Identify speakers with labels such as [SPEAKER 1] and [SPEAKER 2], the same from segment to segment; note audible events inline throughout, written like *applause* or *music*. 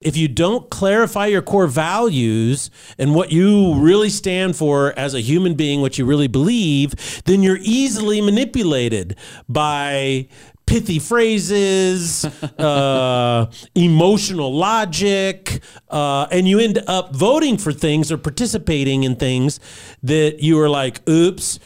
[SPEAKER 1] If you don't clarify your core values and what you really stand for as a human being, what you really believe, then you're easily manipulated by pithy phrases, *laughs* uh, emotional logic, uh, and you end up voting for things or participating in things that you are like, oops.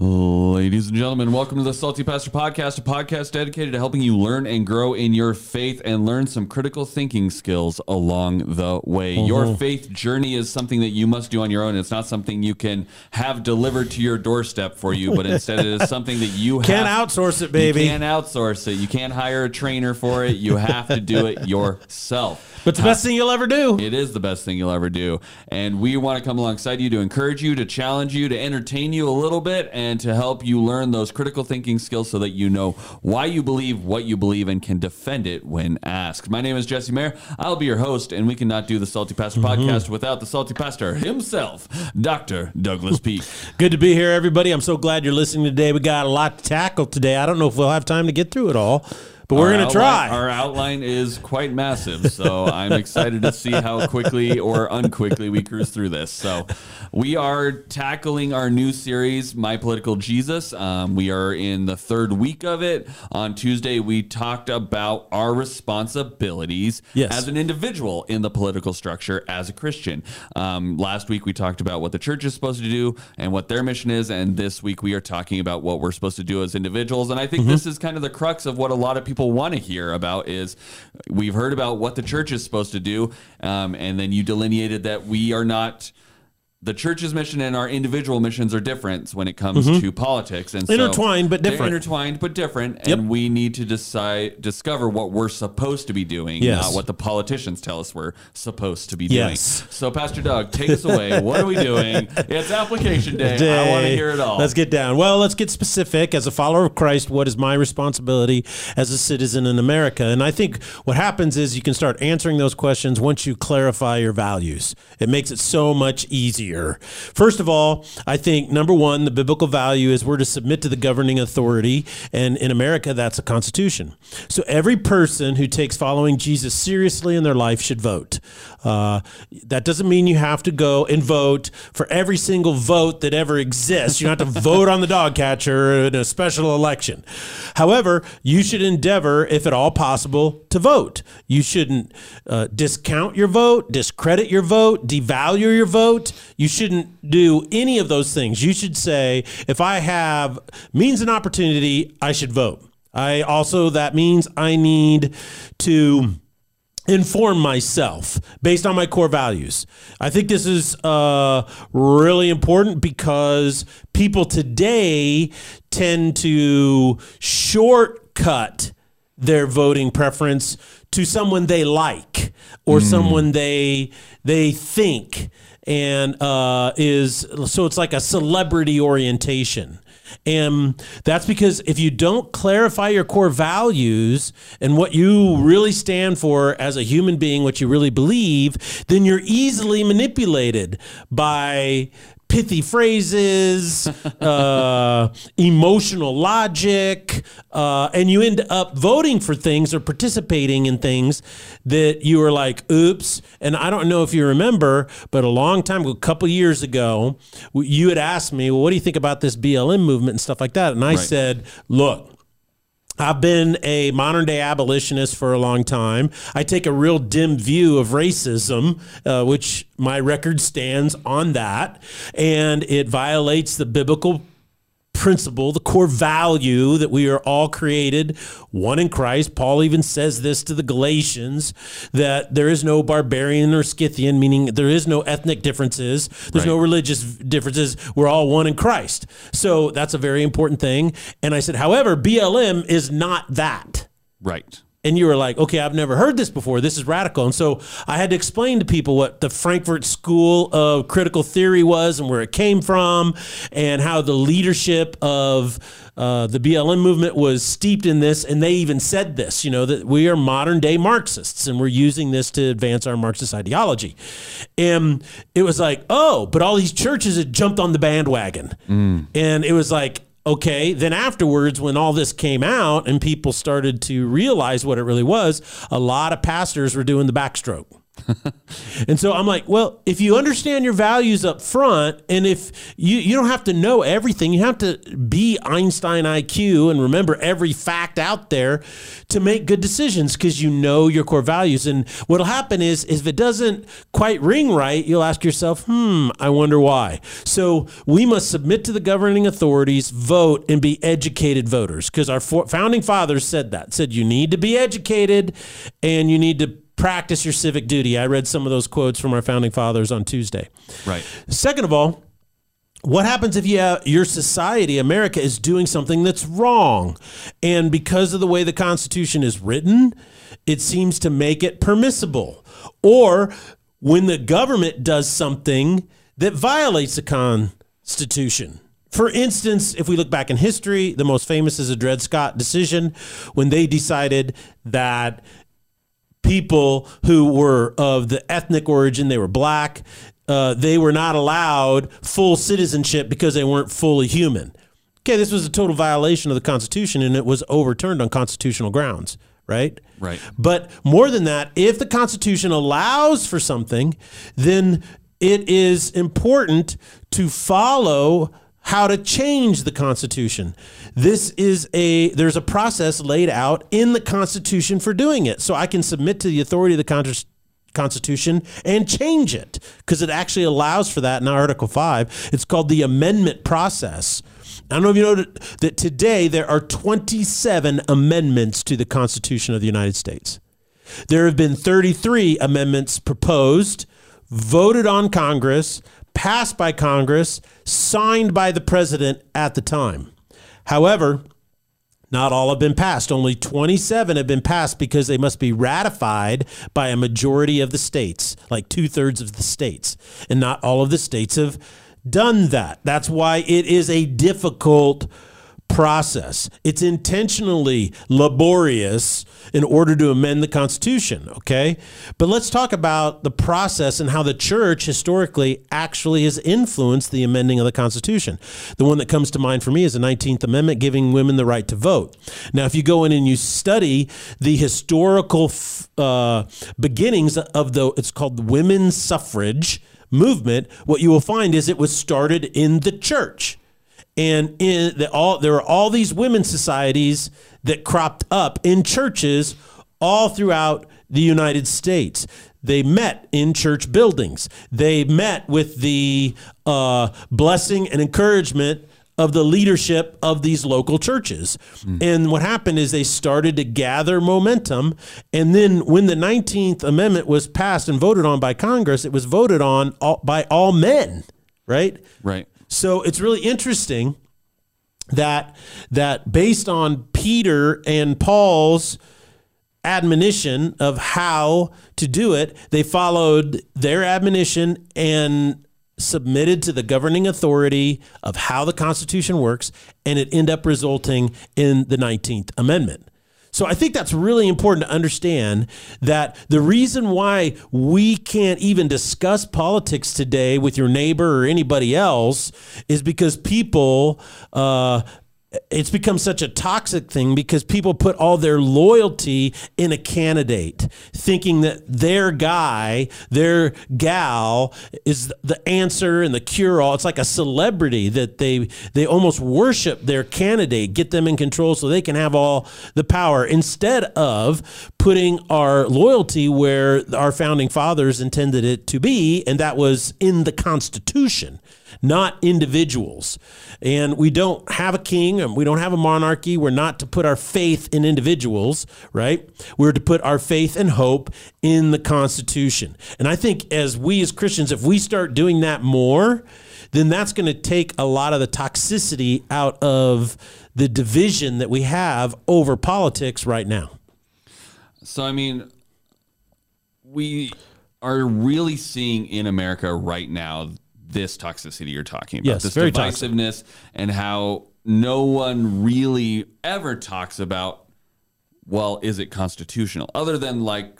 [SPEAKER 2] Ladies and gentlemen, welcome to the Salty Pastor Podcast, a podcast dedicated to helping you learn and grow in your faith and learn some critical thinking skills along the way. Your uh-huh. faith journey is something that you must do on your own. It's not something you can have delivered to your doorstep for you, but instead it is *laughs* something that you
[SPEAKER 1] Can't
[SPEAKER 2] have,
[SPEAKER 1] outsource it, baby.
[SPEAKER 2] You can't outsource it. You can't hire a trainer for it. You have to do it *laughs* yourself.
[SPEAKER 1] But it's the best thing you'll ever do.
[SPEAKER 2] It is the best thing you'll ever do. And we want to come alongside you to encourage you, to challenge you, to entertain you a little bit, and to help you learn those critical thinking skills so that you know why you believe what you believe and can defend it when asked. My name is Jesse Mayer. I'll be your host, and we cannot do the Salty Pastor mm-hmm. podcast without the Salty Pastor himself, Dr. Douglas Peak.
[SPEAKER 1] Good to be here, everybody. I'm so glad you're listening today. We got a lot to tackle today. I don't know if we'll have time to get through it all, but we're going to try.
[SPEAKER 2] Our outline is quite massive, so I'm excited to see how quickly or unquickly we cruise through this. So, we are tackling our new series, My Political Jesus. Um, we are in the third week of it. On Tuesday, we talked about our responsibilities
[SPEAKER 1] Yes.
[SPEAKER 2] as an individual in the political structure as a Christian. Um, last week, we talked about what the church is supposed to do and what their mission is, and this week, we are talking about what we're supposed to do as individuals. And I think this is kind of the crux of what a lot of people want to hear about is we've heard about what the church is supposed to do, um, and then you delineated that we are not. The church's mission and our individual missions are different when it comes mm-hmm. to politics, and so
[SPEAKER 1] Intertwined, but different.
[SPEAKER 2] intertwined but different.
[SPEAKER 1] Yep.
[SPEAKER 2] And we need to decide, discover what we're supposed to be doing,
[SPEAKER 1] Yes.
[SPEAKER 2] not what the politicians tell us we're supposed to be
[SPEAKER 1] Yes.
[SPEAKER 2] doing. So, Pastor Doug, take us away. *laughs* what are we doing? It's application day. I want to hear it all.
[SPEAKER 1] Let's get down. Well, let's get specific. As a follower of Christ, what is my responsibility as a citizen in America? And I think what happens is you can start answering those questions once you clarify your values. It makes it so much easier. First of all, I think number one, the biblical value is we're to submit to the governing authority. And in America, that's a constitution. So every person who takes following Jesus seriously in their life should vote. Uh, that doesn't mean you have to go and vote for every single vote that ever exists. You don't have to *laughs* vote on the dog catcher in a special election. However, you should endeavor, if at all possible, to vote. You shouldn't uh, discount your vote, discredit your vote, devalue your vote. You shouldn't do any of those things. You should say, if I have means and opportunity, I should vote. I also, that means I need to inform myself based on my core values. I think this is uh, really important because people today tend to shortcut their voting preference to someone they like or someone they they think and uh, is so it's like a celebrity orientation. And that's because if you don't clarify your core values and what you really stand for as a human being, what you really believe, then you're easily manipulated by pithy phrases, *laughs* uh, emotional logic, uh, and you end up voting for things or participating in things that you are like, oops. And I don't know if you remember, but a long time ago, a couple years ago, you had asked me, well, what do you think about this BLM movement and stuff like that? And I
[SPEAKER 2] Right.
[SPEAKER 1] said, look, I've been a modern day abolitionist for a long time. I take a real dim view of racism, uh, which my record stands on that, and it violates the biblical principle, the core value that we are all created one in Christ. Paul even says this to the Galatians that there is no barbarian or Scythian, meaning there is no ethnic differences, there's no religious differences. We're all one in Christ. So that's a very important thing. And I said, however, BLM is not that
[SPEAKER 2] right.
[SPEAKER 1] And you were like, okay, I've never heard this before. This is radical. And so I had to explain to people what the Frankfurt School of Critical Theory was and where it came from, and how the leadership of uh, the BLM movement was steeped in this. And they even said this, you know, that we are modern day Marxists and we're using this to advance our Marxist ideology. And it was like, oh, but all these churches had jumped on the bandwagon. And it was like, Okay, then afterwards, when all this came out and people started to realize what it really was, a lot of pastors were doing the backstroke. *laughs* and so I'm like, well, if you understand your values up front, and if you, you don't have to know everything, you have to be Einstein IQ and remember every fact out there to make good decisions because you know your core values. And what'll happen is, if it doesn't quite ring right, you'll ask yourself, hmm, I wonder why. So we must submit to the governing authorities, vote, and be educated voters because our founding fathers said that, said you need to be educated and you need to practice your civic duty. I read some of those quotes from our founding fathers on Tuesday.
[SPEAKER 2] Right.
[SPEAKER 1] Second of all, what happens if you have, your society, America, is doing something that's wrong? And because of the way the Constitution is written, it seems to make it permissible. Or when the government does something that violates the Constitution. For instance, if we look back in history, the most famous is the Dred Scott decision when they decided that people who were of the ethnic origin, they were black, uh, they were not allowed full citizenship because they weren't fully human. Okay, this was a total violation of the Constitution and it was overturned on constitutional grounds, right?
[SPEAKER 2] Right.
[SPEAKER 1] But more than that, if the Constitution allows for something, then it is important to follow how to change the Constitution. This is a there's a process laid out in the Constitution for doing it. So I can submit to the authority of the Constitution and change it because it actually allows for that in Article 5. It's called the amendment process. I don't know if you know that today there are 27 amendments to the Constitution of the United States. There have been 33 amendments proposed, voted on Congress, passed by Congress, signed by the president at the time. However, not all have been passed. Only 27 have been passed because they must be ratified by a majority of the states, like two thirds of the states. And not all of the states have done that. That's why it is a difficult process. It's intentionally laborious in order to amend the Constitution, okay? But let's talk about the process and how the church historically actually has influenced the amending of the Constitution. The one that comes to mind for me is the 19th Amendment giving women the right to vote. Now, if you go in and you study the historical uh, beginnings of the, it's called the women's suffrage movement, what you will find is it was started in the church and in the, all there were all these women's societies that cropped up in churches all throughout the United States. They met in church buildings. They met with the uh, blessing and encouragement of the leadership of these local churches. Mm. And what happened is they started to gather momentum. And then when the 19th Amendment was passed and voted on by Congress, it was voted on all, by all men, right?
[SPEAKER 2] Right.
[SPEAKER 1] So it's really interesting that that based on Peter and Paul's admonition of how to do it, they followed their admonition and submitted to the governing authority of how the Constitution works, and it ended up resulting in the 19th Amendment. So I think that's really important to understand that the reason why we can't even discuss politics today with your neighbor or anybody else is because people uh, it's become such a toxic thing because people put all their loyalty in a candidate, thinking that their guy, their gal is the answer and the cure all. It's like a celebrity that they they almost worship their candidate, get them in control so they can have all the power instead of putting our loyalty where our founding fathers intended it to be, and that was in the Constitution not individuals. And we don't have a king and we don't have a monarchy. We're not to put our faith in individuals, right? We're to put our faith and hope in the Constitution. And I think as we as Christians, if we start doing that more, then that's going to take a lot of the toxicity out of the division that we have over politics right now.
[SPEAKER 2] So, I mean, we are really seeing in America right now this toxicity you're talking about,
[SPEAKER 1] yes,
[SPEAKER 2] this
[SPEAKER 1] very
[SPEAKER 2] divisiveness, toxic. and how no one really ever talks about, well, is it constitutional? Other than like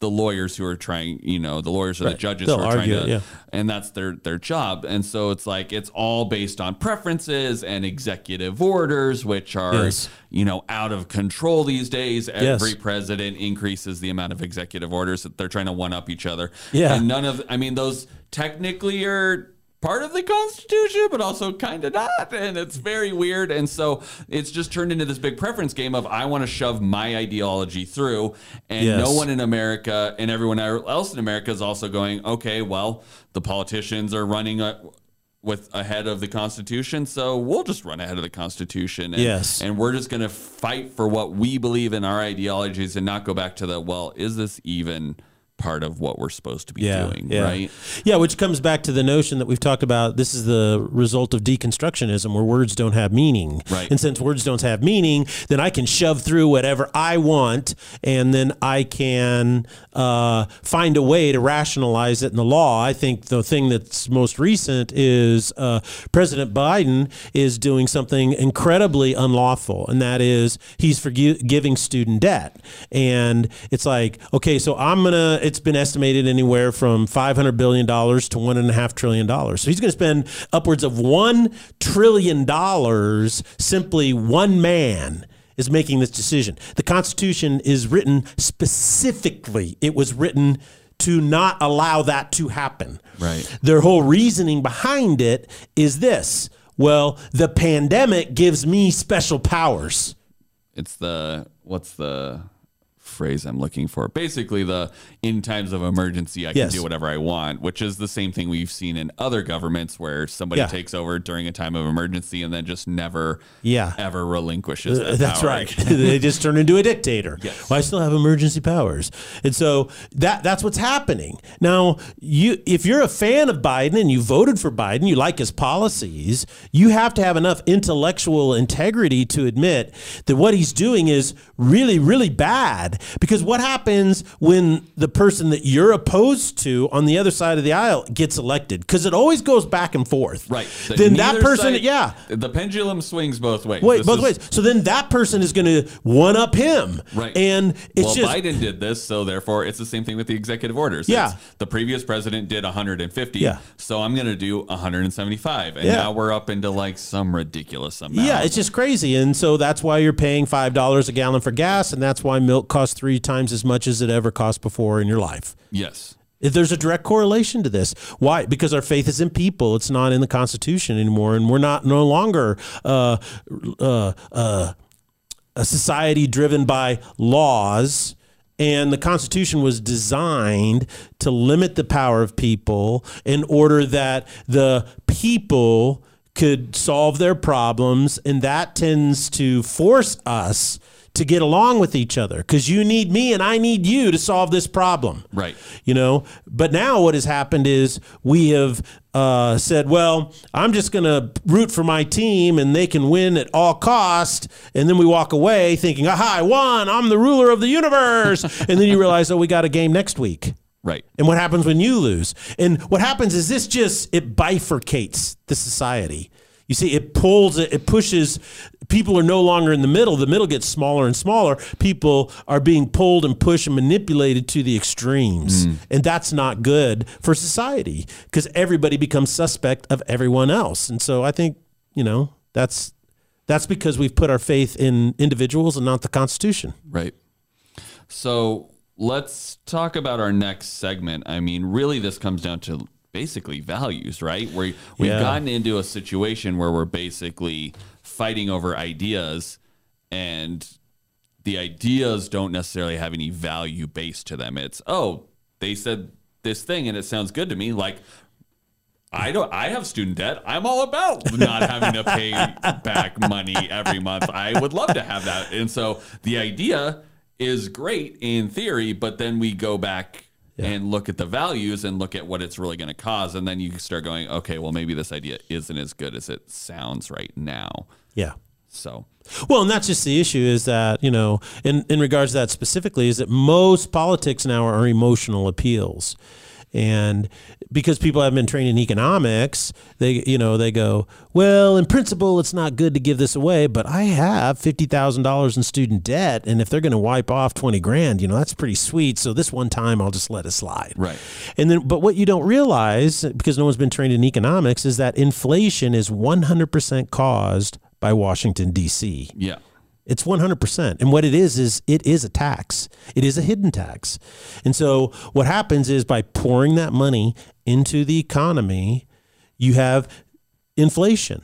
[SPEAKER 2] the lawyers who are trying, you know, the lawyers or the judges
[SPEAKER 1] They'll
[SPEAKER 2] who are
[SPEAKER 1] argue
[SPEAKER 2] trying to,
[SPEAKER 1] yeah.
[SPEAKER 2] and that's their their job. And so it's like it's all based on preferences and executive orders, which are
[SPEAKER 1] Yes.
[SPEAKER 2] you know out of control these days.
[SPEAKER 1] Yes.
[SPEAKER 2] Every president increases the amount of executive orders that they're trying to one up each other.
[SPEAKER 1] Yeah.
[SPEAKER 2] and none of I mean those technically are part of the Constitution, but also kind of not. And it's very weird. And so it's just turned into this big preference game of I want to shove my ideology through. And
[SPEAKER 1] Yes.
[SPEAKER 2] no one in America and everyone else in America is also going, okay, well, the politicians are running. A, with ahead of the Constitution, so we'll just run ahead of the Constitution. And,
[SPEAKER 1] Yes.
[SPEAKER 2] and we're just going to fight for what we believe in our ideologies, and not go back to the well. Is this even part of what we're supposed to be doing?
[SPEAKER 1] yeah.
[SPEAKER 2] Right?
[SPEAKER 1] Yeah, which comes back to the notion that we've talked about. This is the result of deconstructionism, where words don't have meaning.
[SPEAKER 2] Right.
[SPEAKER 1] And since words don't have meaning, then I can shove through whatever I want, and then I can uh, find a way to rationalize it in the law. I think the thing that's most recent is uh, President Biden is doing something incredibly unlawful, and that is he's forgiving student debt. And it's like, okay, so I'm gonna. It's been estimated anywhere from 500 billion dollars to one and a half trillion dollars. So he's going to spend upwards of one trillion dollars. Simply one man is making this decision. The Constitution is written specifically. It was written to not allow that to happen.
[SPEAKER 2] Right.
[SPEAKER 1] Their whole reasoning behind it is this. Well, the pandemic gives me special powers.
[SPEAKER 2] It's the what's the phrase I'm looking for? Basically, the in times of emergency, I
[SPEAKER 1] Yes.
[SPEAKER 2] can do whatever I want, which is the same thing we've seen in other governments where somebody
[SPEAKER 1] Yeah.
[SPEAKER 2] takes over during a time of emergency and then just never,
[SPEAKER 1] Yeah.
[SPEAKER 2] ever relinquishes.
[SPEAKER 1] Uh,
[SPEAKER 2] that
[SPEAKER 1] That's
[SPEAKER 2] power.
[SPEAKER 1] right. *laughs* they just turn into a dictator.
[SPEAKER 2] Yes.
[SPEAKER 1] Well, I still have emergency powers, and so that that's what's happening now. You, if you're a fan of Biden and you voted for Biden, you like his policies, you have to have enough intellectual integrity to admit that what he's doing is really, really bad. Because what happens when the person that you're opposed to on the other side of the aisle gets elected? Because it always goes back and forth.
[SPEAKER 2] Right. The-
[SPEAKER 1] Then that person,
[SPEAKER 2] side-
[SPEAKER 1] yeah.
[SPEAKER 2] The pendulum swings both ways.
[SPEAKER 1] Wait,
[SPEAKER 2] This
[SPEAKER 1] both
[SPEAKER 2] is-
[SPEAKER 1] ways. So then that person is going to one up him.
[SPEAKER 2] Right.
[SPEAKER 1] And it's
[SPEAKER 2] well,
[SPEAKER 1] just
[SPEAKER 2] Biden did this, so therefore it's the same thing with the executive orders.
[SPEAKER 1] Yeah.
[SPEAKER 2] It's the previous president did 150,
[SPEAKER 1] Yeah.
[SPEAKER 2] so I'm going to do 175, and
[SPEAKER 1] Yeah.
[SPEAKER 2] now we're up into like some ridiculous amount.
[SPEAKER 1] yeah, it's just crazy. And so that's why you're paying $5 a gallon for gas and that's why milk costs 3 times as much as it ever cost before in your life.
[SPEAKER 2] yes.
[SPEAKER 1] There's a direct correlation to this. Why? Because our faith is in people. It's not in the Constitution anymore, and we're not no longer uh, uh, uh, a society driven by laws. And the Constitution was designed to limit the power of people in order that the people could solve their problems, and that tends to force us to get along with each other because you need me and I need you to solve this problem.
[SPEAKER 2] Right.
[SPEAKER 1] you know? But now what has happened is we have uh, said well i'm just going to root for my team and they can win at all cost. And then we walk away thinking aha i won. I'm the ruler of the universe. *laughs* And then you realize oh we got a game next week.
[SPEAKER 2] Right.
[SPEAKER 1] and what happens when you lose? And what happens is this just it bifurcates the society you see it pulls it it pushes people are no longer in the middle. The middle gets smaller and smaller. People are being pulled and pushed and manipulated to the extremes. Mm. And that's not good for society because everybody becomes suspect of everyone else. And so i think you know that's that's because we've put our faith in individuals and not the constitution.
[SPEAKER 2] Right. So let's talk about our next segment. I mean, really, this comes down to basically values, right? Where we've
[SPEAKER 1] Yeah.
[SPEAKER 2] gotten into a situation where we're basically fighting over ideas and the ideas don't necessarily have any value base to them. It's, oh, they said this thing and it sounds good to me. Like, I don't. I have student debt. I'm all about not having to pay *laughs* back money every month. I would love to have that. And so the idea is great in theory, but then we go back and look at the values and look at what it's really going to cause, and then you start going, okay, well maybe this idea isn't as good as it sounds right now.
[SPEAKER 1] yeah
[SPEAKER 2] So
[SPEAKER 1] Well, and that's just the issue is that, you know, in, in regards to that specifically, is that most politics now are emotional appeals. And because people haven't been trained in economics, they you know they go, well, in principle, it's not good to give this away, but I have fifty thousand dollars in student debt, and if they're going to wipe off twenty grand, you know that's pretty sweet. So this one time, I'll just let it slide.
[SPEAKER 2] Right.
[SPEAKER 1] And then, but what you don't realize, because no one's been trained in economics, is that inflation is one hundred percent caused by Washington D.C.
[SPEAKER 2] Yeah.
[SPEAKER 1] It's 100%. And what it is, is it is a tax. It is a hidden tax. And so what happens is by pouring that money into the economy, you have inflation.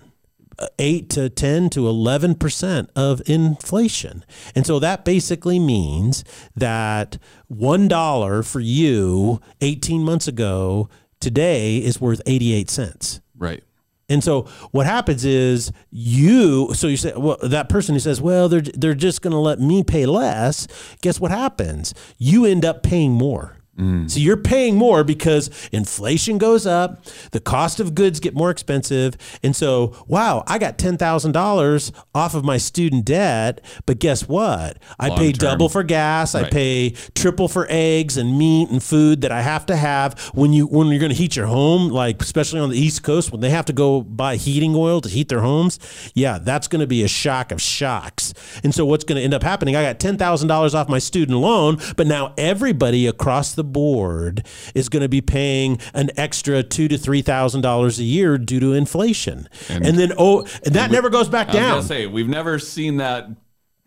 [SPEAKER 1] uh, 8 to 10 to 11% of inflation. And so that basically means that $1 for you 18 months ago today is worth 88 cents.
[SPEAKER 2] Right.
[SPEAKER 1] And so what happens is you so you say well that person who says well they're they're just going to let me pay less guess what happens you end up paying more. So you're paying more because inflation goes up, the cost of goods get more expensive, and so wow, I got ten thousand dollars off of my student debt, but guess what? I
[SPEAKER 2] Long
[SPEAKER 1] pay
[SPEAKER 2] term.
[SPEAKER 1] double for gas, I pay triple for eggs and meat and food that I have to have when you when you're going to heat your home, like especially on the East Coast when they have to go buy heating oil to heat their homes. Yeah, that's going to be a shock of shocks. And so what's going to end up happening? I got ten thousand dollars off my student loan, but now everybody across the board is going to be paying an extra two to three thousand dollars a year due to inflation. And, then oh, and that never goes back
[SPEAKER 2] I was
[SPEAKER 1] down.
[SPEAKER 2] say we've never seen that.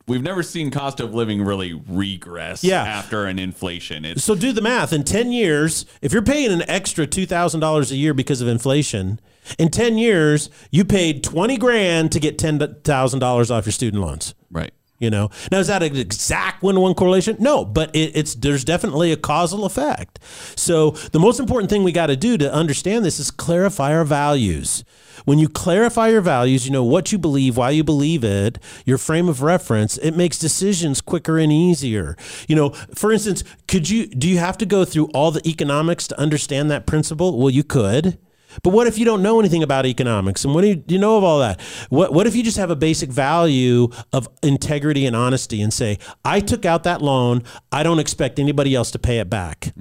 [SPEAKER 2] We've never seen cost of living really regress
[SPEAKER 1] Yeah.
[SPEAKER 2] after an inflation. It's
[SPEAKER 1] So do the math. In 10 years, if you're paying an extra $2,000 a year because of inflation, in 10 years, you paid 20 grand to get $10,000 off your student loans. You know, now is that an exact one-to-one correlation? No, but it, it's there's definitely a causal effect. So the most important thing we got to do to understand this is clarify our values. When you clarify your values, you know what you believe, why you believe it, your frame of reference. It makes decisions quicker and easier. You know, for instance, could you do you have to go through all the economics to understand that principle? Well, you could. But what if you don't know anything about economics? And what do you, do you know of all that? What, what if you just have a basic value of integrity and honesty and say, I took out that loan. I don't expect anybody else to pay it back.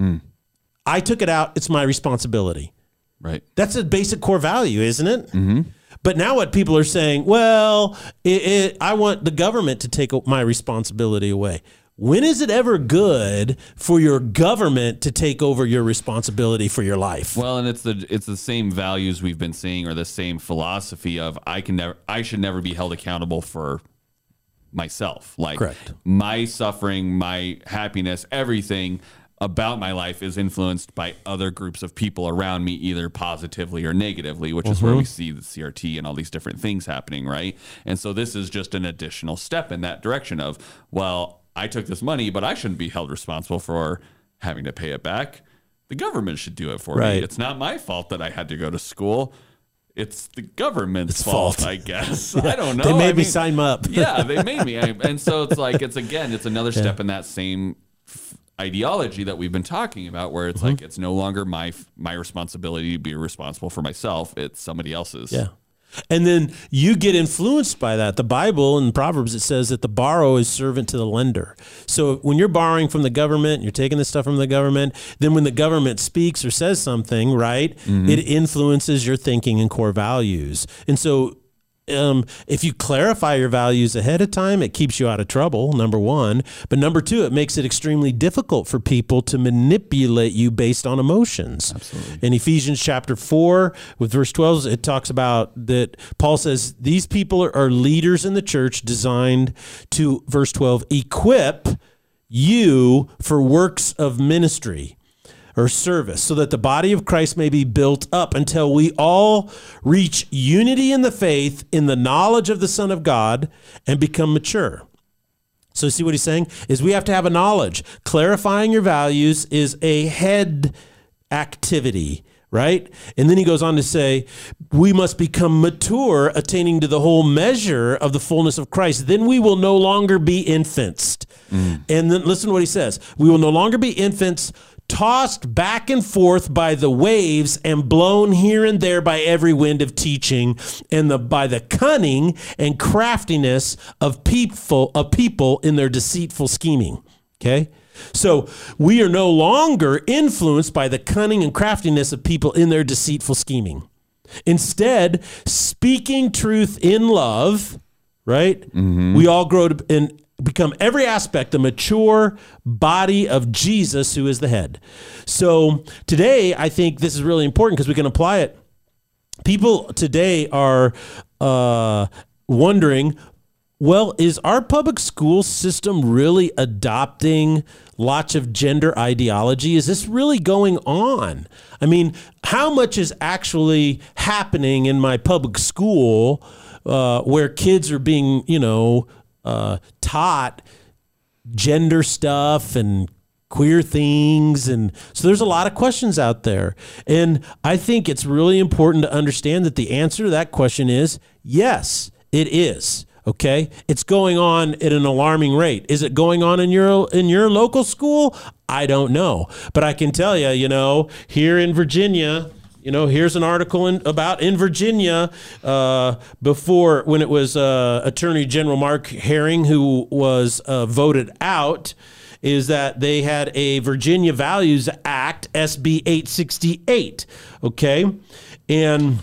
[SPEAKER 1] I took it out. It's my responsibility.
[SPEAKER 2] Right.
[SPEAKER 1] That's a basic core value, isn't it? Mm-hmm. But now what people are saying, well, it, it, I want the government to take my responsibility away. When is it ever good for your government to take over your responsibility for your life?
[SPEAKER 2] Well, and it's the it's the same values we've been seeing, or the same philosophy of I can never, I should never be held accountable for myself. Like
[SPEAKER 1] Correct.
[SPEAKER 2] my suffering, my happiness, everything about my life is influenced by other groups of people around me, either positively or negatively, which is where we mm-hmm. see the CRT and all these different things happening, right? And so this is just an additional step in that direction of, well, I took this money, but I shouldn't be held responsible for having to pay it back. The government should do it for
[SPEAKER 1] Right.
[SPEAKER 2] me. It's not my fault that I had to go to school. It's the government's
[SPEAKER 1] It's
[SPEAKER 2] fault,
[SPEAKER 1] fault.
[SPEAKER 2] I guess. *laughs* I don't know.
[SPEAKER 1] They made
[SPEAKER 2] I
[SPEAKER 1] me
[SPEAKER 2] mean,
[SPEAKER 1] sign up. *laughs*
[SPEAKER 2] yeah, they made me. I, *laughs* and so it's like it's again, it's another step in that same f- ideology that we've been talking about, where it's
[SPEAKER 1] Mm-hmm.
[SPEAKER 2] like it's no longer my f- my responsibility to be responsible for myself; it's somebody else's.
[SPEAKER 1] Yeah. And then you get influenced by that. The Bible in Proverbs it says that the borrower is servant to the lender. So when you're borrowing from the government, you're taking this stuff from the government, then when the government speaks or says something, right, mm-hmm. it influences your thinking and core values. And so um, if you clarify your values ahead of time, it keeps you out of trouble, number one. But number two, it makes it extremely difficult for people to manipulate you based on emotions. Absolutely. In Ephesians chapter 4, with verse 12, it talks about that Paul says these people are, are leaders in the church designed to, verse 12, equip you for works of ministry or service, so that the body of Christ may be built up until we all reach unity in the faith, in the knowledge of the Son of God, and become mature. So, see what he's saying? Is we have to have a knowledge. Clarifying your values is a head activity, right? And then he goes on to say, we must become mature, attaining to the whole measure of the fullness of Christ. Then we will no longer be infants. Mm. And then listen to what he says we will no longer be infants. Tossed back and forth by the waves and blown here and there by every wind of teaching, and the by the cunning and craftiness of people of people in their deceitful scheming. Okay, So we are no longer influenced by the cunning and craftiness of people in their deceitful scheming. Instead, speaking truth in love, right? Mm-hmm. We all grow to and become every aspect a mature body of Jesus who is the head. So today, I think this is really important because we can apply it. People today are uh, wondering well, is our public school system really adopting lots of gender ideology? Is this really going on? I mean, how much is actually happening in my public school uh, where kids are being, you know, uh, taught gender stuff and queer things. And so there's a lot of questions out there. And i think it's really important to understand that the answer to that question is yes it is. Okay? It's going on at an alarming rate. Is it going on in your in your local school? I don't know. But i can tell you you know here in virginia you know, here's an article in, about in Virginia uh, before when it was uh, Attorney General Mark Herring who was uh, voted out. Is that they had a Virginia Values Act, SB 868, okay? And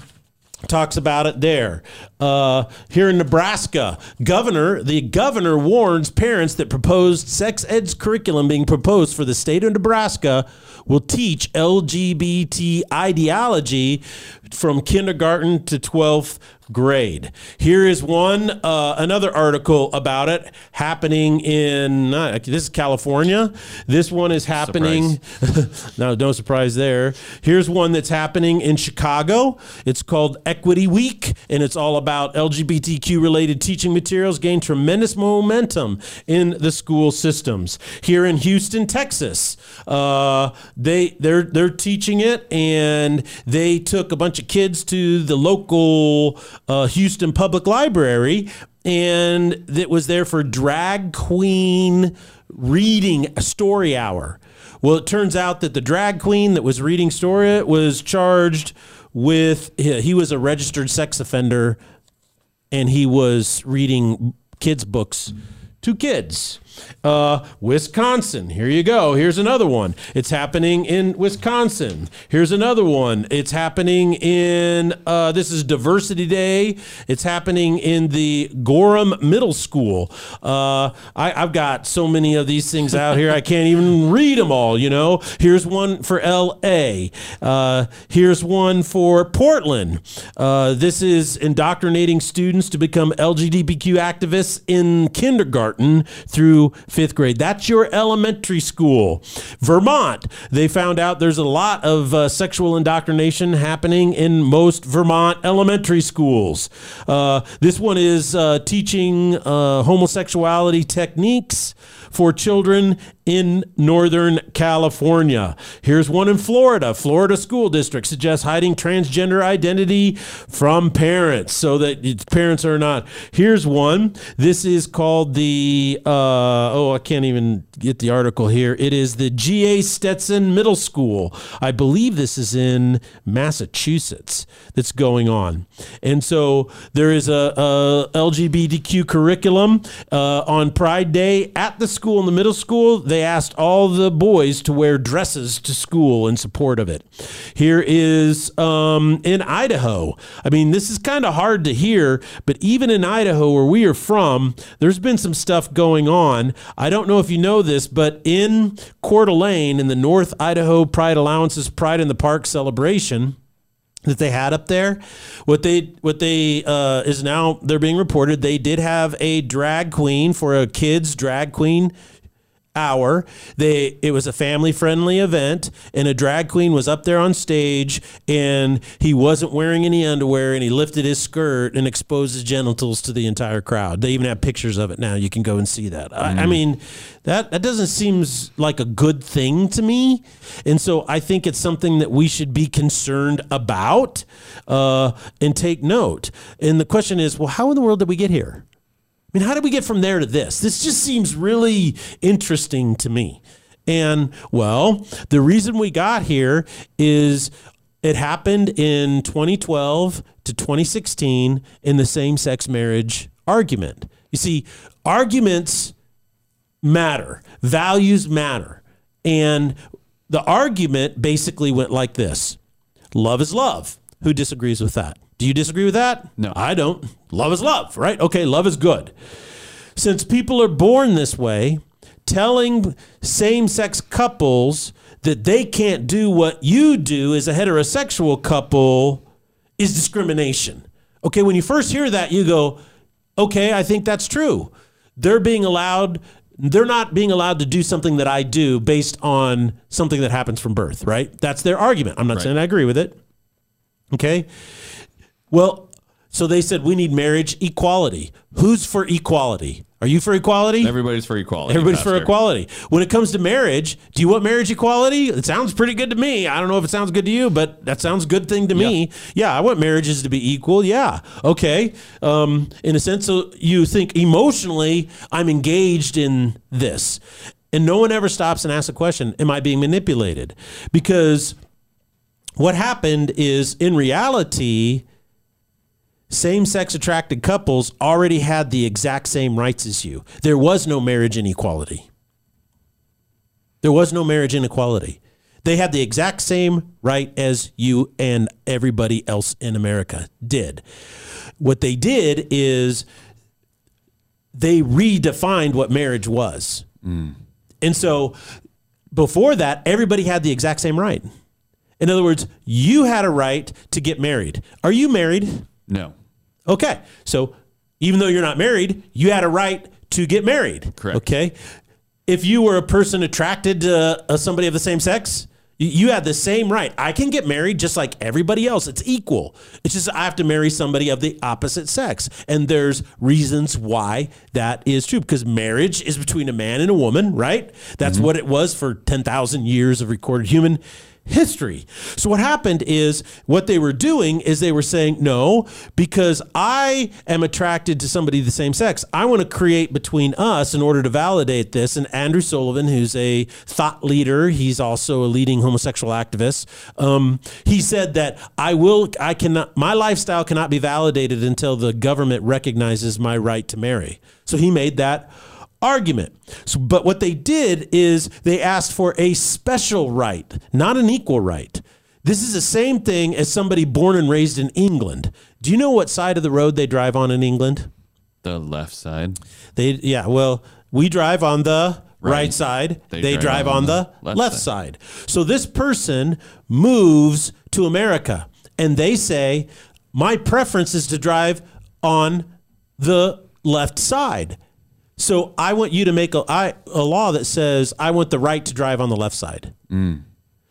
[SPEAKER 1] talks about it there. Uh, here in Nebraska, governor the governor warns parents that proposed sex ed curriculum being proposed for the state of Nebraska will teach LGBT ideology from kindergarten to 12th grade. Here is one, uh, another article about it happening in, uh, this is California. This one is happening, *laughs* no, no surprise there. Here's one that's happening in Chicago. It's called Equity Week, and it's all about LGBTQ related teaching materials gain tremendous momentum in the school systems. Here in Houston, Texas, uh, they they're they're teaching it, and they took a bunch of kids to the local uh, Houston Public Library, and that was there for drag queen reading story hour. Well, it turns out that the drag queen that was reading story was charged with he was a registered sex offender, and he was reading kids' books to kids. Uh, Wisconsin, here you go. Here's another one. It's happening in Wisconsin. Here's another one. It's happening in, uh, this is Diversity Day. It's happening in the Gorham Middle School. Uh, I, I've got so many of these things out here, I can't even *laughs* read them all, you know. Here's one for LA. Uh, here's one for Portland. Uh, this is indoctrinating students to become LGBTQ activists in kindergarten through fifth grade. That's your elementary school. Vermont, they found out there's a lot of uh, sexual indoctrination happening in most Vermont elementary schools. Uh, this one is uh, teaching uh, homosexuality techniques for children in Northern California. Here's one in Florida. Florida School District suggests hiding transgender identity from parents so that parents are not. Here's one. This is called the, uh, oh, I can't even get the article here. It is the G.A. Stetson Middle School. I believe this is in Massachusetts that's going on. And so there is a, a LGBTQ curriculum uh, on Pride Day at the school in the middle school. They asked all the boys to wear dresses to school in support of it. Here is um, in Idaho. I mean, this is kind of hard to hear, but even in Idaho, where we are from, there's been some stuff going on. I don't know if you know this, but in Coeur d'Alene, in the North Idaho Pride Alliance's Pride in the Park celebration, that they had up there. What they what they uh, is now they're being reported. They did have a drag queen for a kids drag queen hour. They it was a family friendly event, and a drag queen was up there on stage, and he wasn't wearing any underwear, and he lifted his skirt and exposed his genitals to the entire crowd. They even have pictures of it now. You can go and see that. I, I mean, that that doesn't seem like a good thing to me, and so I think it's something that we should be concerned about uh, and take note. And the question is, well, how in the world did we get here? I mean, how did we get from there to this? This just seems really interesting to me. And well, the reason we got here is it happened in 2012 to 2016 in the same sex marriage argument. You see, arguments matter. Values matter. And the argument basically went like this love is love. Who disagrees with that? Do you disagree with that?
[SPEAKER 2] No.
[SPEAKER 1] I don't. Love is love, right? Okay, love is good. Since people are born this way, telling same sex couples that they can't do what you do as a heterosexual couple is discrimination. Okay, when you first hear that, you go, okay, I think that's true. They're being allowed, they're not being allowed to do something that I do based on something that happens from birth, right? That's their argument. I'm not saying I agree with it. Okay. Well, so they said we need marriage equality. Who's for equality? Are you for equality?
[SPEAKER 2] Everybody's for equality.
[SPEAKER 1] Everybody's for equality. When it comes to marriage, do you want marriage equality? It sounds pretty good to me. I don't know if it sounds good to you, but that sounds good thing to me. Yeah, I want marriages to be equal. Yeah, okay. Um, in a sense, so you think emotionally, I'm engaged in this, and no one ever stops and asks a question: Am I being manipulated? Because what happened is, in reality, same sex attracted couples already had the exact same rights as you. There was no marriage inequality. There was no marriage inequality. They had the exact same right as you and everybody else in America did. What they did is they redefined what marriage was. Mm. And so before that, everybody had the exact same right. In other words, you had a right to get married. Are you married?
[SPEAKER 2] No.
[SPEAKER 1] Okay. So even though you're not married, you had a right to get married.
[SPEAKER 2] Correct.
[SPEAKER 1] Okay. If you were a person attracted to uh, somebody of the same sex, you, had the same right. I can get married just like everybody else. It's equal. It's just I have to marry somebody of the opposite sex. And there's reasons why that is true because marriage is between a man and a woman, right? That's what it was for 10,000 years of recorded human history. So what happened is what they were doing is they were saying no because I am attracted to somebody the same sex. I want to create between us in order to validate this and Andrew Sullivan who's a thought leader, he's also a leading homosexual activist. Um, he said that I will I cannot my lifestyle cannot be validated until the government recognizes my right to marry. So he made that argument. So, but what they did is they asked for a special right, not an equal right. This is the same thing as somebody born and raised in England. Do you know what side of the road they drive on in England?
[SPEAKER 2] The left side.
[SPEAKER 1] They yeah, well, we drive on the right,
[SPEAKER 2] Right.
[SPEAKER 1] side. They,
[SPEAKER 2] They
[SPEAKER 1] drive, on, the left,
[SPEAKER 2] left
[SPEAKER 1] side. So this person moves to America and they say, "My preference is to drive on the left side." So I want you to make a, I, a law that says I want the right to drive on the left side. Mm.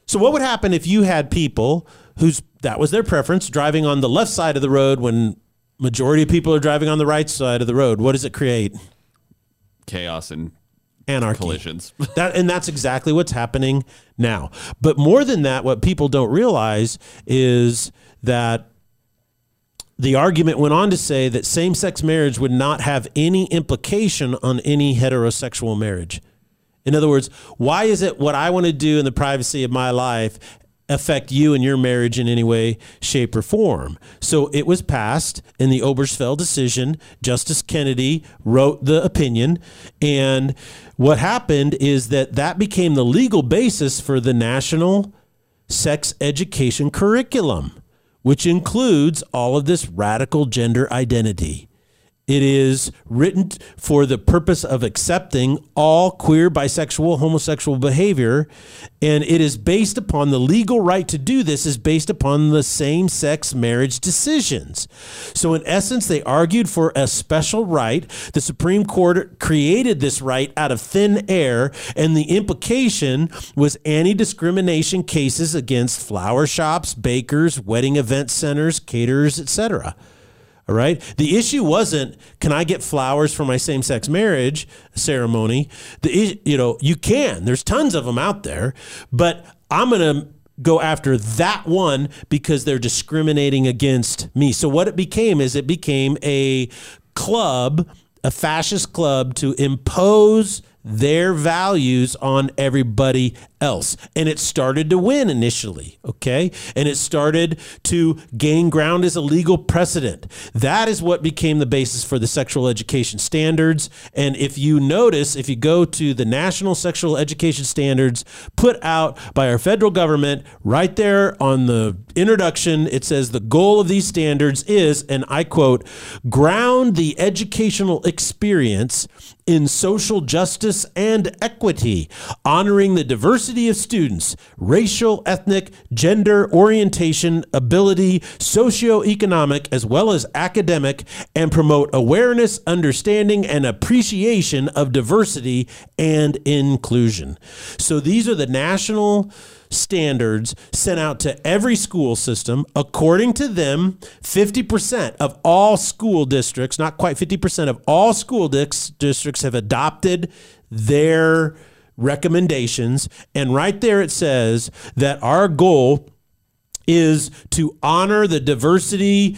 [SPEAKER 1] So what would happen if you had people whose that was their preference driving on the left side of the road when majority of people are driving on the right side of the road? What does it create?
[SPEAKER 2] Chaos and
[SPEAKER 1] Anarchy.
[SPEAKER 2] collisions. *laughs*
[SPEAKER 1] That and that's exactly what's happening now. But more than that, what people don't realize is that the argument went on to say that same-sex marriage would not have any implication on any heterosexual marriage. In other words, why is it what I want to do in the privacy of my life affect you and your marriage in any way, shape, or form? So it was passed in the Obergefell decision. Justice Kennedy wrote the opinion. And what happened is that that became the legal basis for the National Sex Education Curriculum, which includes all of this radical gender identity. It is written for the purpose of accepting all queer, bisexual, homosexual behavior, and it is based upon the legal right to do this is based upon the same-sex marriage decisions. So in essence, they argued for a special right. The Supreme Court created this right out of thin air, and the implication was anti-discrimination cases against flower shops, bakers, wedding event centers, caterers, etc. All right. The issue wasn't can I get flowers for my same-sex marriage ceremony? The you know you can. There's tons of them out there, but I'm gonna go after that one because they're discriminating against me. So what it became is it became a club, a fascist club to impose their values on everybody else. And it started to win initially, okay? And it started to gain ground as a legal precedent. That is what became the basis for the sexual education standards. And if you notice, if you go to the National Sexual Education Standards put out by our federal government, right there on the introduction, it says the goal of these standards is, and I quote, ground the educational experience in social justice and equity, honoring the diversity of students, racial, ethnic, gender, orientation, ability, socioeconomic, as well as academic, and promote awareness, understanding, and appreciation of diversity and inclusion. So these are the national standards sent out to every school system. According to them, 50% of all school districts, not quite 50% of all school districts, have adopted their recommendations. And right there it says that our goal is to honor the diversity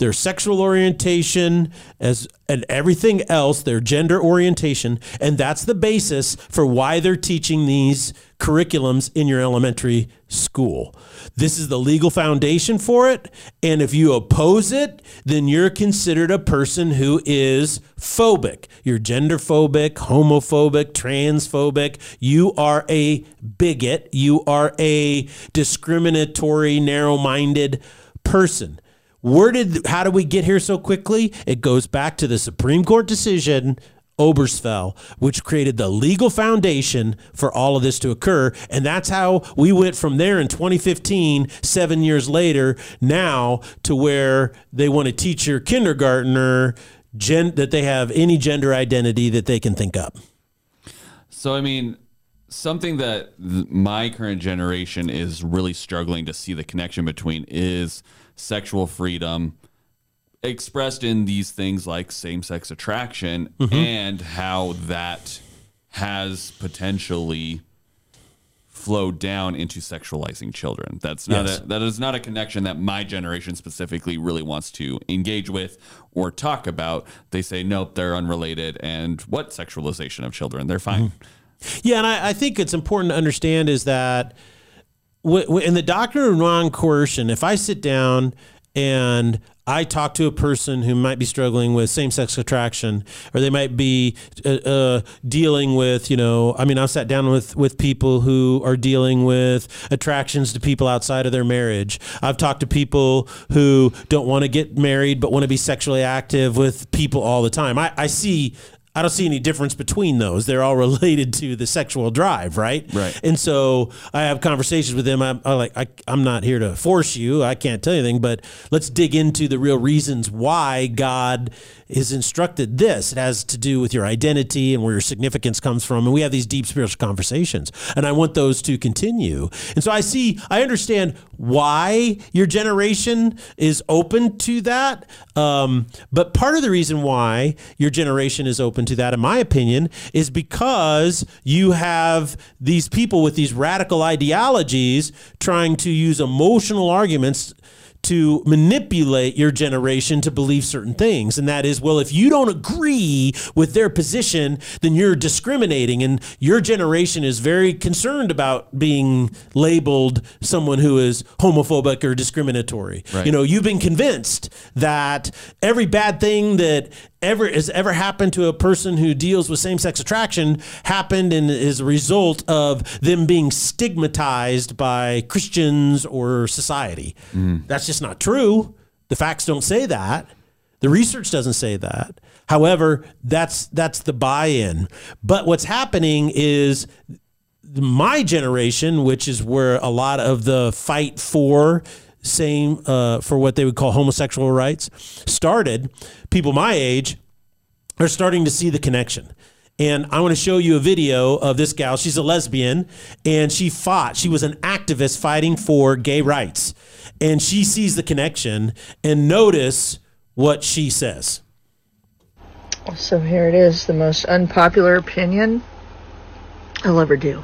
[SPEAKER 1] their sexual orientation as and everything else their gender orientation and that's the basis for why they're teaching these curriculums in your elementary school. This is the legal foundation for it. And if you oppose it, then you're considered a person who is phobic. You're gender phobic, homophobic, transphobic. You are a bigot. You are a discriminatory, narrow minded person. Where did how did we get here so quickly? It goes back to the Supreme Court decision Obergefell, which created the legal foundation for all of this to occur. And that's how we went from there in 2015, seven years later, now to where they want to teach your kindergartner gen- that they have any gender identity that they can think up.
[SPEAKER 2] So, I mean, something that th- my current generation is really struggling to see the connection between is sexual freedom expressed in these things like same-sex attraction mm-hmm. and how that has potentially flowed down into sexualizing children. That's not yes. a that is not a connection that my generation specifically really wants to engage with or talk about. They say nope, they're unrelated and what sexualization of children? They're fine.
[SPEAKER 1] Mm-hmm. Yeah, and I, I, think it's important to understand is that in the doctrine of non-coercion, if I sit down and I talk to a person who might be struggling with same sex attraction, or they might be uh, uh, dealing with, you know, I mean, I've sat down with, with people who are dealing with attractions to people outside of their marriage. I've talked to people who don't want to get married but want to be sexually active with people all the time. I, I see I don't see any difference between those. They're all *laughs* related to the sexual drive, right?
[SPEAKER 2] Right.
[SPEAKER 1] And so I have conversations with them. I'm, I'm like, I, I'm not here to force you. I can't tell you anything, but let's dig into the real reasons why God is instructed this. It has to do with your identity and where your significance comes from. And we have these deep spiritual conversations. And I want those to continue. And so I see, I understand why your generation is open to that. Um, but part of the reason why your generation is open to that, in my opinion, is because you have these people with these radical ideologies trying to use emotional arguments to manipulate your generation to believe certain things. And that is, well, if you don't agree with their position, then you're discriminating. And your generation is very concerned about being labeled someone who is homophobic or discriminatory. Right. You know, you've been convinced that every bad thing that ever has ever happened to a person who deals with same-sex attraction happened and is a result of them being stigmatized by Christians or society. Mm. That's just not true. The facts don't say that. The research doesn't say that. However, that's that's the buy-in. But what's happening is my generation, which is where a lot of the fight for same uh, for what they would call homosexual rights started, people my age are starting to see the connection. And I want to show you a video of this gal. She's a lesbian and she fought. She was an activist fighting for gay rights. And she sees the connection and notice what she says.
[SPEAKER 3] So here it is the most unpopular opinion I'll ever do.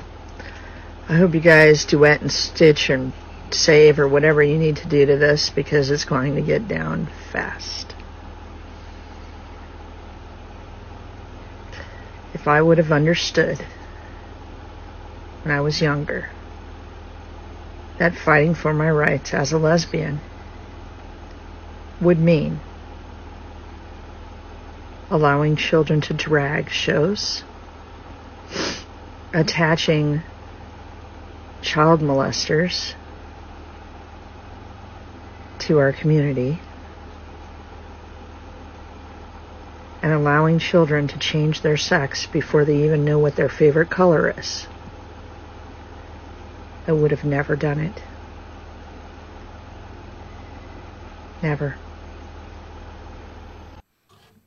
[SPEAKER 3] I hope you guys duet and stitch and save or whatever you need to do to this because it's going to get down fast. if I would have understood when I was younger that fighting for my rights as a lesbian would mean allowing children to drag shows, attaching child molesters to our community, and allowing children to change their sex before they even know what their favorite color is. I would have never done it. Never.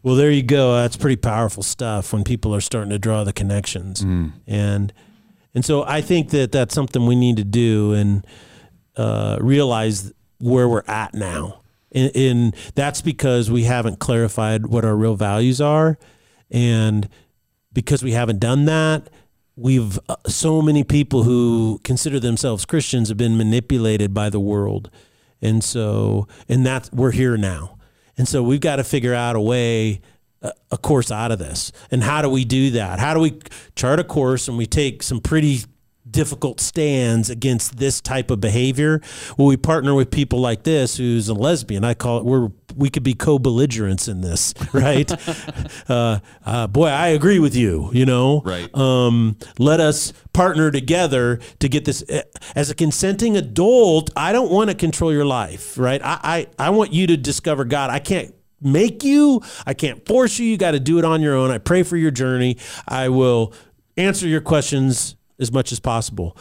[SPEAKER 1] Well, there you go. That's pretty powerful stuff when people are starting to draw the connections, and and so I think that that's something we need to do and uh, realize where we're at now. And, and that's because we haven't clarified what our real values are, and because we haven't done that, we've uh, so many people who consider themselves Christians have been manipulated by the world, and so and that's we're here now. And so we've got to figure out a way, a, a course out of this. And how do we do that? How do we chart a course and we take some pretty difficult stands against this type of behavior? Well, we partner with people like this who's a lesbian. I call it we're we could be co-belligerents in this, *laughs* right? uh, uh, boy, I agree with you. You know,
[SPEAKER 2] Right.
[SPEAKER 1] um, let us partner together to get this as a consenting adult i don't want to control your life right I, I i want you to discover god i can't make you i can't force you you got to do it on your own i pray for your journey i will answer your questions as much as possible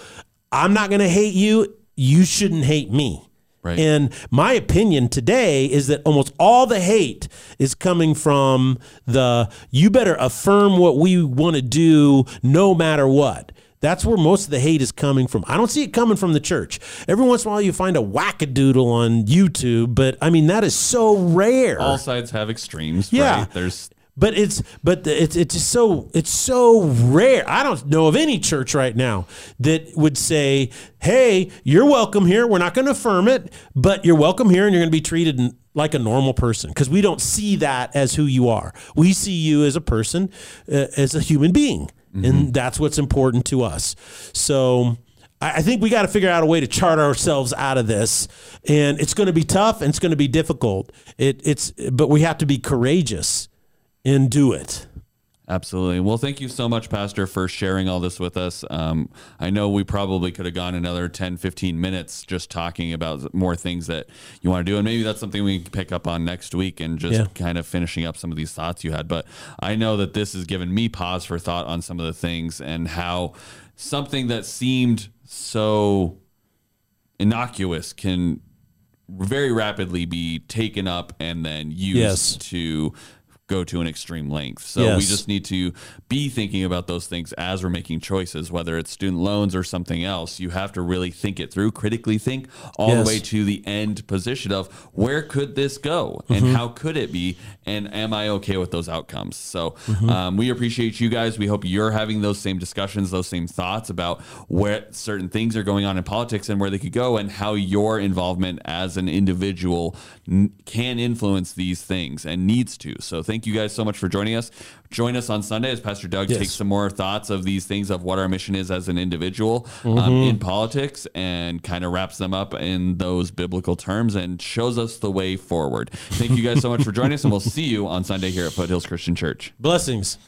[SPEAKER 1] i'm not going to hate you you shouldn't hate me
[SPEAKER 2] Right.
[SPEAKER 1] and my opinion today is that almost all the hate is coming from the you better affirm what we want to do no matter what. That's where most of the hate is coming from. I don't see it coming from the church. Every once in a while you find a wackadoodle on YouTube, but I mean that is so rare.
[SPEAKER 2] All sides have extremes.
[SPEAKER 1] Yeah.
[SPEAKER 2] Right? There's
[SPEAKER 1] But it's but the- it's it's just so it's so rare. I don't know of any church right now that would say, "Hey, you're welcome here. We're not going to affirm it, but you're welcome here, and you're going to be treated like a normal person." Because we don't see that as who you are. We see you as a person, uh, as a human being, and that's what's important to us. So. I I think we got to figure out a way to chart ourselves out of this, and it's going to be tough and it's going to be difficult. It, it's, but we have to be courageous and do it.
[SPEAKER 2] Absolutely. Well, thank you so much, Pastor, for sharing all this with us. Um, I know we probably could have gone another 10, 15 minutes just talking about more things that you want to do. And maybe that's something we can pick up on next week and just
[SPEAKER 1] Yeah.
[SPEAKER 2] kind of finishing up some of these thoughts you had. But I know that this has given me pause for thought on some of the things and how something that seemed so innocuous can very rapidly be taken up and then used
[SPEAKER 1] Yes.
[SPEAKER 2] to go to an extreme length. So we just need to be thinking about those things as we're making choices, whether it's student loans or something else. You have to really think it through, critically think all
[SPEAKER 1] Yes.
[SPEAKER 2] the way to the end position of where could this go and
[SPEAKER 1] Mm-hmm.
[SPEAKER 2] how could it be and am I okay with those outcomes? So
[SPEAKER 1] Mm-hmm.
[SPEAKER 2] um, we appreciate you guys. We hope you're having those same discussions, those same thoughts about where certain things are going on in politics and where they could go and how your involvement as an individual n- can influence these things and needs to. So thank you guys so much for joining us. Join us on Sunday as Pastor Doug
[SPEAKER 1] Yes.
[SPEAKER 2] takes some more thoughts of these things of what our mission is as an individual um,
[SPEAKER 1] Mm-hmm.
[SPEAKER 2] in politics and kind of wraps them up in those biblical terms and shows us the way forward. Thank you guys so much for joining us, and we'll see you on Sunday here at Foothills Christian Church.
[SPEAKER 1] Blessings.